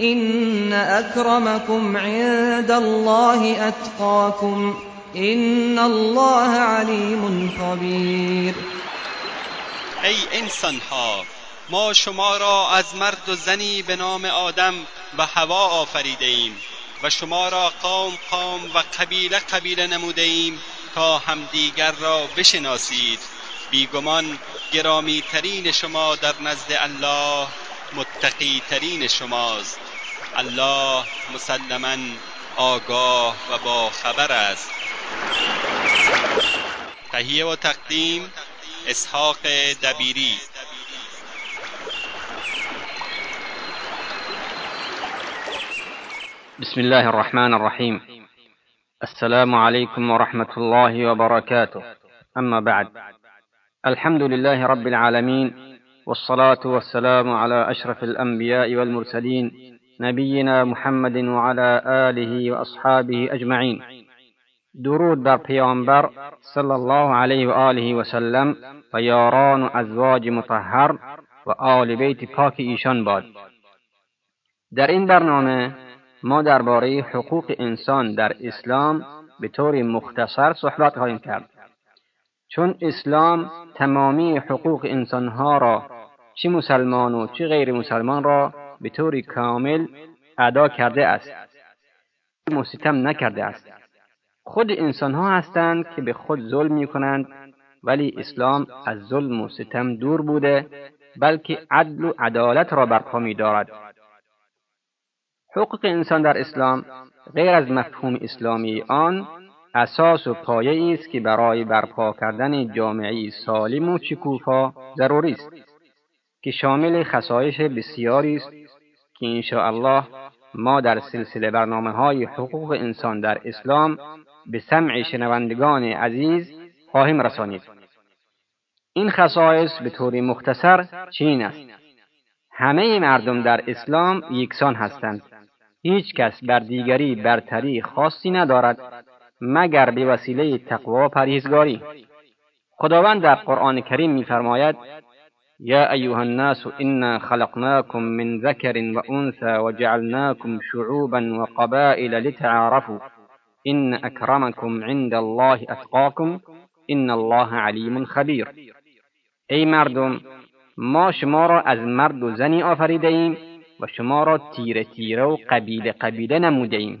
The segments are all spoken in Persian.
إن أكرمكم عند الله أتقاكم إن الله عليم خبير. ای انسان ها ما شما را از مرد و زنی به نام آدم و هوا آفریده ایم و شما را قوم قوم و قبیله قبیله نموده ایم تا همدیگر را بشناسید. بیگمان گرامی ترین شما در نزد الله متقی ترین شماست. الله مسلما آگاه و با خبر است. تهیه و تقدیم اسحاق دبیری. بسم الله الرحمن الرحيم. السلام عليكم ورحمة الله وبركاته. أما بعد. الحمد لله رب العالمين والصلاة والسلام على أشرف الأنبياء والمرسلين نبينا محمد وعلى آله وأصحابه أجمعين. درود بر پیامبر صلی الله علیه و آله و سلم و یاران و ازواج مطهر و آل بیت پاک ایشان باد. در این برنامه ما درباره حقوق انسان در اسلام به طور مختصر صحبت خواهیم کرد. چون اسلام تمامی حقوق انسانها را چه مسلمان و چه غیر مسلمان را به طور کامل ادا کرده است. مستم نکرده است. خود انسانها هستند که به خود ظلم می کنند ولی اسلام از ظلم و ستم دور بوده بلکه عدل و عدالت را برپا می دارد حقوق انسان در اسلام غیر از مفهوم اسلامی آن اساس و پایه است که برای برپا کردن جامعه سالم و شکوفا ضروری است که شامل خصایش بسیاری است که الله ما در سلسله برنامه های حقوق انسان در اسلام به سمع شنوندگان عزیز خواهیم رسانید. این خصایص به طور مختصر چین است. همه مردم در اسلام یکسان هستند. هیچ کس بر دیگری برتری خاصی ندارد مگر به وسیله تقوا و پرهیزگاری. خداوند در قرآن کریم میفرماید یا ایها الناس إنا خلقناكم من ذکر و وجعلناكم شعوبا وقبائل لتعارفوا. إن اکرمکم عند الله أتقاكم إن الله علیم خبیر ای مردم ما شما را از مرد و زنی آفریده ایم و شما را تیره تیره و قبیله قبیله نموده ایم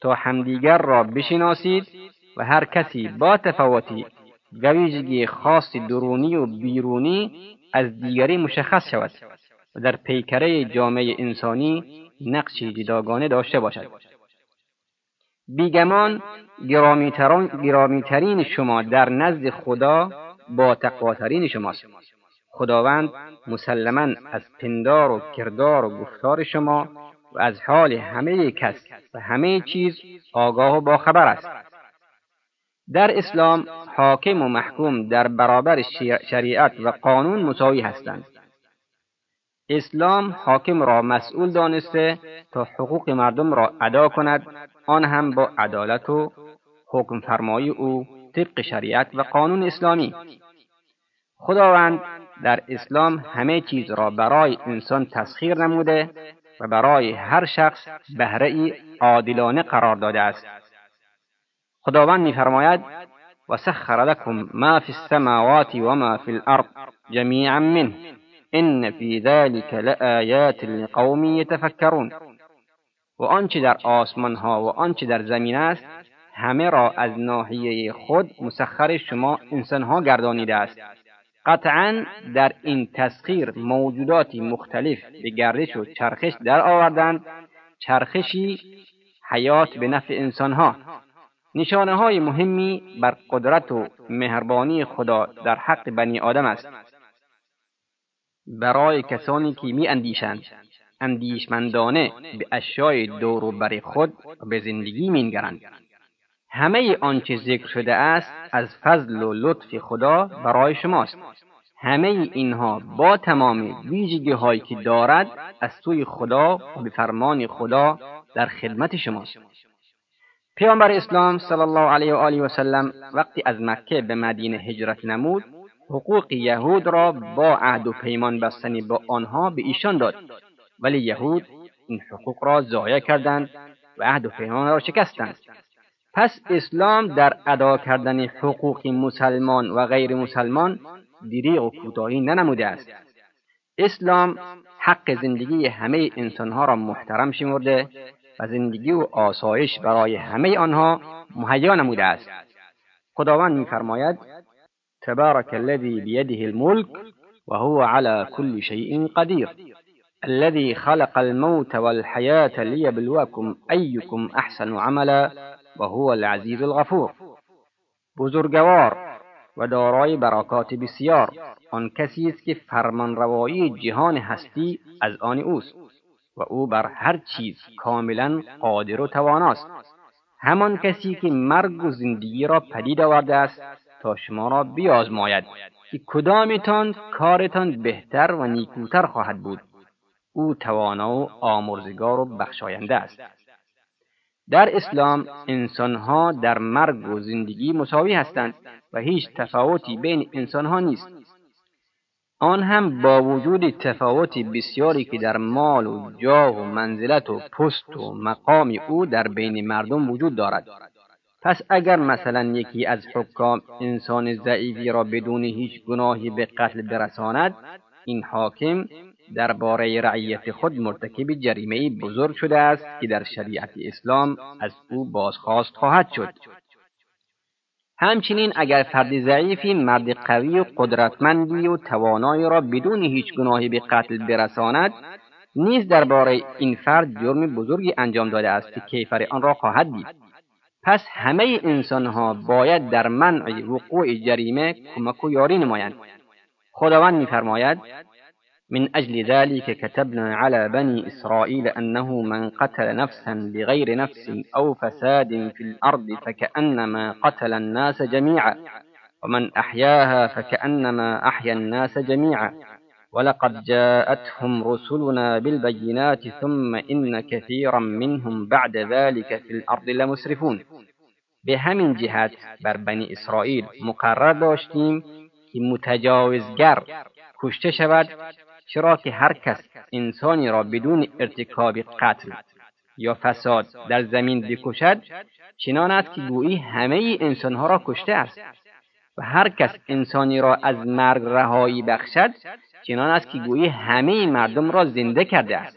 تا همدیگر را بشناسید و هر کسی با تفاوتی ویژگی خاص درونی و بیرونی از دیگری مشخص شود و در پیکره جامعه انسانی نقشی جداگانه داشته باشد. بیگمان گرامیترین شما در نزد خدا با تقواترین شماست. خداوند مسلما از پندار و کردار و گفتار شما و از حال همه کس و همه چیز آگاه و باخبر است. در اسلام حاکم و محکوم در برابر شریعت و قانون مساوی هستند. اسلام حاکم را مسئول دانسته تا حقوق مردم را ادا کند. آن هم با عدالت و حکم فرمایی او طبق شریعت و قانون اسلامی. خداوند در اسلام همه چیز را برای انسان تسخیر نموده و برای هر شخص بهره ای عادلانه قرار داده است. خداوند میفرماید و سخر لكم ما فی السماوات و ما فی الارض جمیعا منه ان فی ذلك لآیات لقوم یتفکرون و آنچه در آسمان ها و آنچه در زمین است همه را از ناحیه خود مسخر شما انسان ها گردانیده است. قطعا در این تسخیر موجوداتی مختلف به گردش و چرخش در آوردند چرخشی حیات به نفع انسانها نشانه های مهمی بر قدرت و مهربانی خدا در حق بنی آدم است. برای کسانی که می اندیشند اندیشمندانه به اشیای دور و بر خود و به زندگی مینگرند. همه آنچه ذکر شده است از فضل و لطف خدا برای شماست. همه اینها با تمام ویژگی هایی که دارد از سوی خدا و به فرمان خدا در خدمت شماست. پیامبر اسلام صلی الله علیه و آله و سلم وقتی از مکه به مدینه هجرت نمود حقوق یهود را با عهد و پیمان بستنی با آنها به ایشان داد. ولی یهود این حقوق را ضایع کردند و عهد و پیمان را شکستند. پس اسلام در ادا کردن حقوق مسلمان و غیر مسلمان دریغ و کوتاهی ننموده است. اسلام حق زندگی همه انسانها را محترم شمرده و زندگی و آسایش برای همه آنها مهیا نموده است. خداوند میفرماید تبارك الذي بيده الملك وهو على كل شيء قدير الذي خلق الموت والحياة ليبلوكم أيكم أحسن عملا وهو العزيز الغفور. بزرگوار و دارای برکات بسیار آن کسی است که فرمانروایی جهان هستی از آن اوست. و او بر هر چیز کاملا قادر و تواناست. همان کسی که مرگ و زندگی را پدید آورده است تا شما را بیازماید که کدامتان کارتان بهتر و نیکوتر خواهد بود. او توانا و آمرزگار و بخشاینده است. در اسلام انسانها در مرگ و زندگی مساوی هستند و هیچ تفاوتی بین انسانها نیست. آن هم با وجود تفاوت بسیاری که در مال و جاه و منزلت و پست و مقام او در بین مردم وجود دارد. پس اگر مثلا یکی از حکام انسان ضعیفی را بدون هیچ گناهی به قتل برساند این حاکم درباره رعیت خود مرتکب جریمه بزرگ شده است که در شریعت اسلام از او بازخواست خواهد شد. همچنین اگر فرد ضعیفی مرد قوی و قدرتمندی و توانایی را بدون هیچ گناهی به قتل برساند نیز درباره این فرد جرم بزرگی انجام داده است که کیفر آن را خواهد دید. پس همه انسانها باید در منع وقوع جریمه کمک و یاری نمایند. خداوند میفرماید من أجل ذلك كتبنا على بني إسرائيل أنه من قتل نفسا بغير نفس أو فساد في الأرض فكأنما قتل الناس جميعا ومن أحياها فكأنما أحيا الناس جميعا. ولقد جاءتهم رسلنا بالبينات ثم إن كثيرا منهم بعد ذلك في الأرض لمسرفون. به جهت بر بنی اسرائیل مقرر داشتیم که متجاوزگر کشته شود چرا که هر کس انسانی را بدون ارتکاب قتل یا فساد در زمین بکشد چنان است که گویی همه انسانها را کشته است و هر کس انسانی را از مرگ رهایی بخشد چنان است که گویی همه مردم را زنده کرده است.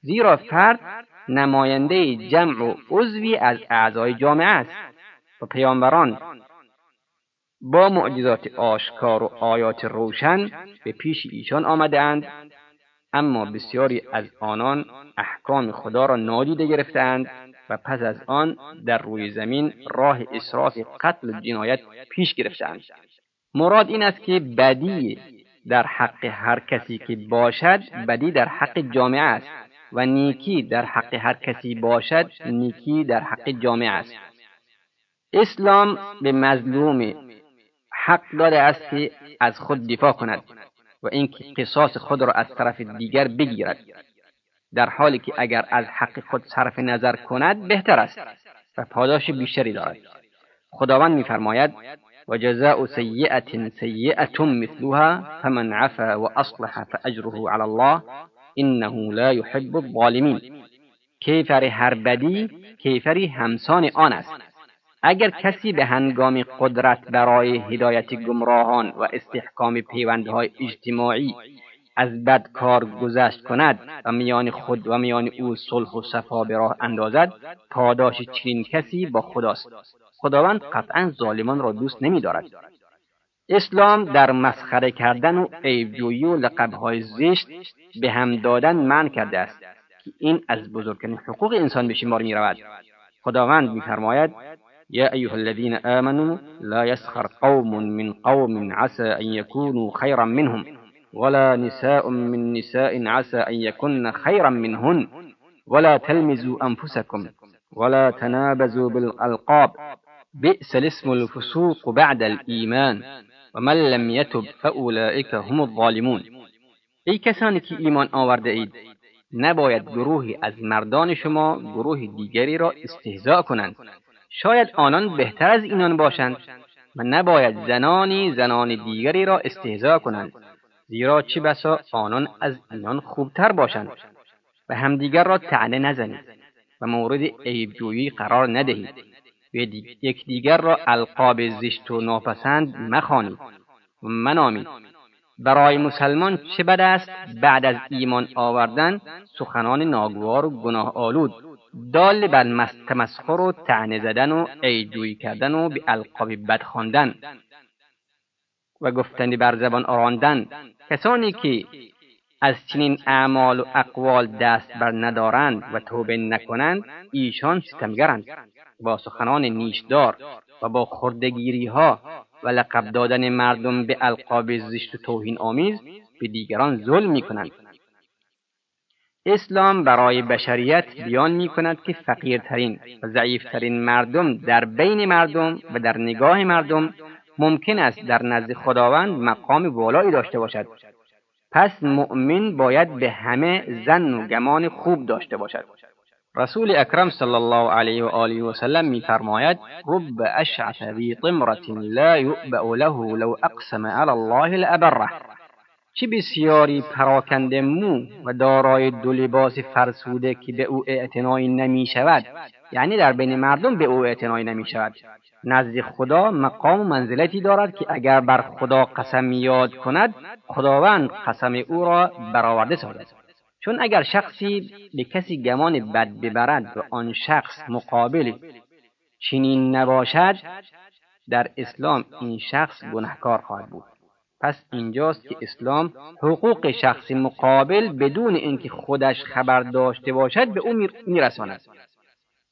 زیرا فرد نماینده جمع و عضوی از اعضای جامعه است و پیامبران با معجزات آشکار و آیات روشن به پیش ایشان آمدهاند. اما بسیاری از آنان احکام خدا را نادیده گرفتند و پس از آن در روی زمین راه اصراف قتل و جنایت پیش گرفتند مراد این است که بدی در حق هر کسی که باشد بدی در حق جامعه است و نیکی در حق هر کسی باشد نیکی در حق جامعه است. اسلام به مظلوم حق داده است که از خود دفاع کند و اینکه قصاص خود را از طرف دیگر بگیرد. در حالی که اگر از حق خود صرف نظر کند بهتر است و پاداش بیشتری دارد. خداوند میفرماید و جزاء سیئة سیئة مثلها فمن عفا و اصلح فاجره علی الله انه لا يحب الظالمین. کیفر هر بدی کیفری همسان آن است. اگر کسی به هنگام قدرت برای هدایت گمراهان و استحکام پیوندهای اجتماعی از بد کار گذشت کند و میان خود و میان او صلح و صفا به راه اندازد پاداش چنین کسی با خداست. خداوند قطعا ظالمان را دوست نمیدارد. اسلام در مسخره کردن و عیبجویی و لقبهای زشت به هم دادن منع کرده است که این از بزرگترین حقوق انسان به شمار می‌رود. خداوند میفرماید يا أيها الذين آمنوا لا يسخر قوم من قوم عسى أن يكونوا خيرا منهم ولا نساء من نساء عسى أن يكن خيرا منهن ولا تلمزوا أنفسكم ولا تنابزوا بالألقاب بئس الاسم الفسوق بعد الإيمان ومن لم يتب فأولئك هم الظالمون. ای کسانی که ایمان آورده اید نباید گروهی از مردان شما گروه دیگری را استهزاء کنند. شاید آنان بهتر از اینان باشند و نباید زنانی زنان دیگری را استهزا کنند زیرا چه بسا آنان از اینان خوبتر باشند و همدیگر را تعنه نزنید و مورد عیبجویی قرار ندهید. و یکدیگر را القاب زشت و ناپسند مخوانید و منامید. برای مسلمان چه بد است؟ بعد از ایمان آوردن سخنان ناگوار و گناه آلود. دال بر تمسخر و تعنه زدن و عیبجویی کردن و به القاب بد خواندن و گفتنی بر زبان آراندن کسانی که از چنین اعمال و اقوال دست بر ندارند و توبه نکنند ایشان ستمگرند با سخنان نیشدار و با خردگیری ها و لقب دادن مردم به القاب زشت و توهین آمیز به دیگران ظلم می کنند. اسلام برای بشریت بیان می کند که فقیرترین و ضعیفترین مردم در بین مردم و در نگاه مردم ممکن است در نزد خداوند مقام والایی داشته باشد. پس مؤمن باید به همه زن و گمان خوب داشته باشد. رسول اکرم صلی الله علیه و آله و سلم میفرماید رب اشعث ذی طمرة لا یؤبأ له لو اقسم علی الله لابره چه بسیاری پراکنده مو و دارای دو لباس فرسوده که به او اعتنایی نمی شود یعنی در بین مردم به او اعتنایی نمی شود نزد خدا مقام و منزلتی دارد که اگر بر خدا قسم یاد کند خداوند قسم او را برآورده سازد. چون اگر شخصی به کسی گمان بد ببرد و آن شخص مقابل چنین نباشد در اسلام این شخص گنهکار خواهد بود. پس اینجاست که اسلام حقوق شخص مقابل بدون اینکه خودش خبر داشته باشد به او میرساند.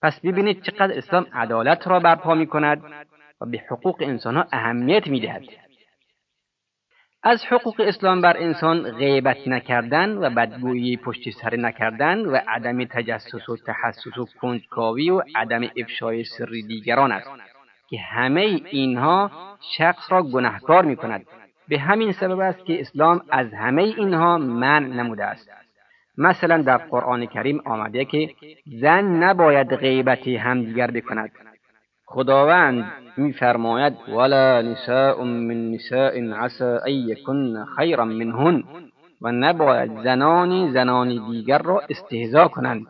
پس ببینید چقدر اسلام عدالت را برپا می کند و به حقوق انسان ها اهمیت می دهد. از حقوق اسلام بر انسان غیبت نکردن و بدگویی پشت سر نکردن و عدم تجسس و تحسس و کنجکاوی و عدم افشای سری دیگران است که همه اینها شخص را گناهکار می کند به همین سبب است که اسلام از همه اینها منع نموده است. مثلا در قرآن کریم آمده که زن نباید غیبت همدیگر بکند. خداوند میفرماید ولا نساء من نساء عسى ان یکن خیرا منهن و نباید زنانی زنانی دیگر را استهزا کنند.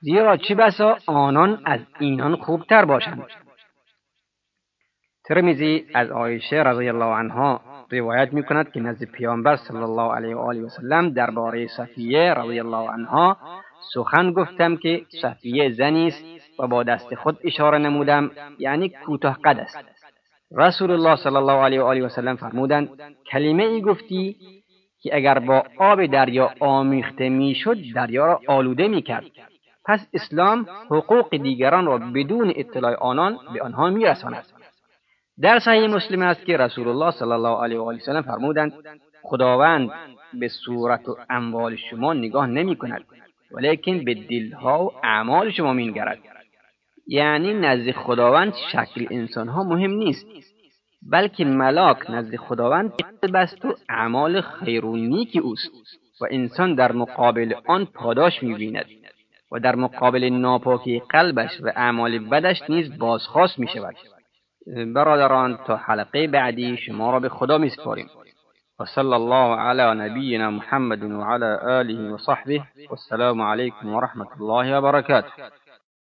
زیرا چه بسا آنان از اینان خوبتر باشند. ترمیزی از عایشه رضی الله عنها روایت می کند که نزد پیامبر صلی الله علیه و آله و سلم درباره صفیه رضی الله عنها سخن گفتم که صفیه زنی است و با دست خود اشاره نمودم یعنی کوتاه قد است رسول الله صلی الله علیه و آله و سلم فرمودند کلمه ای گفتی که اگر با آب دریا آمیخته می‌شد دریا را آلوده می‌کرد. پس اسلام حقوق دیگران را بدون اطلاع آنان به آنها میرساند. در صحیح مسلم است که رسول الله صلی الله علیه و آله وسلم فرمودند خداوند به صورت و اموال شما نگاه نمی کند ولیکن به دلها و اعمال شما مینگرد. یعنی نزد خداوند شکل انسان ها مهم نیست بلکه ملاک نزد خداوند بست و اعمال خیر و نیک اوست و انسان در مقابل آن پاداش می‌بیند و در مقابل ناپاکی قلبش و اعمال بدش نیز بازخواست می شود برادران تا حلقه بعدی شما را به خدا میسپاریم. و صلی الله علی نبینا محمد و علی آله و صحبه. والسلام علیکم و رحمت الله و برکاته.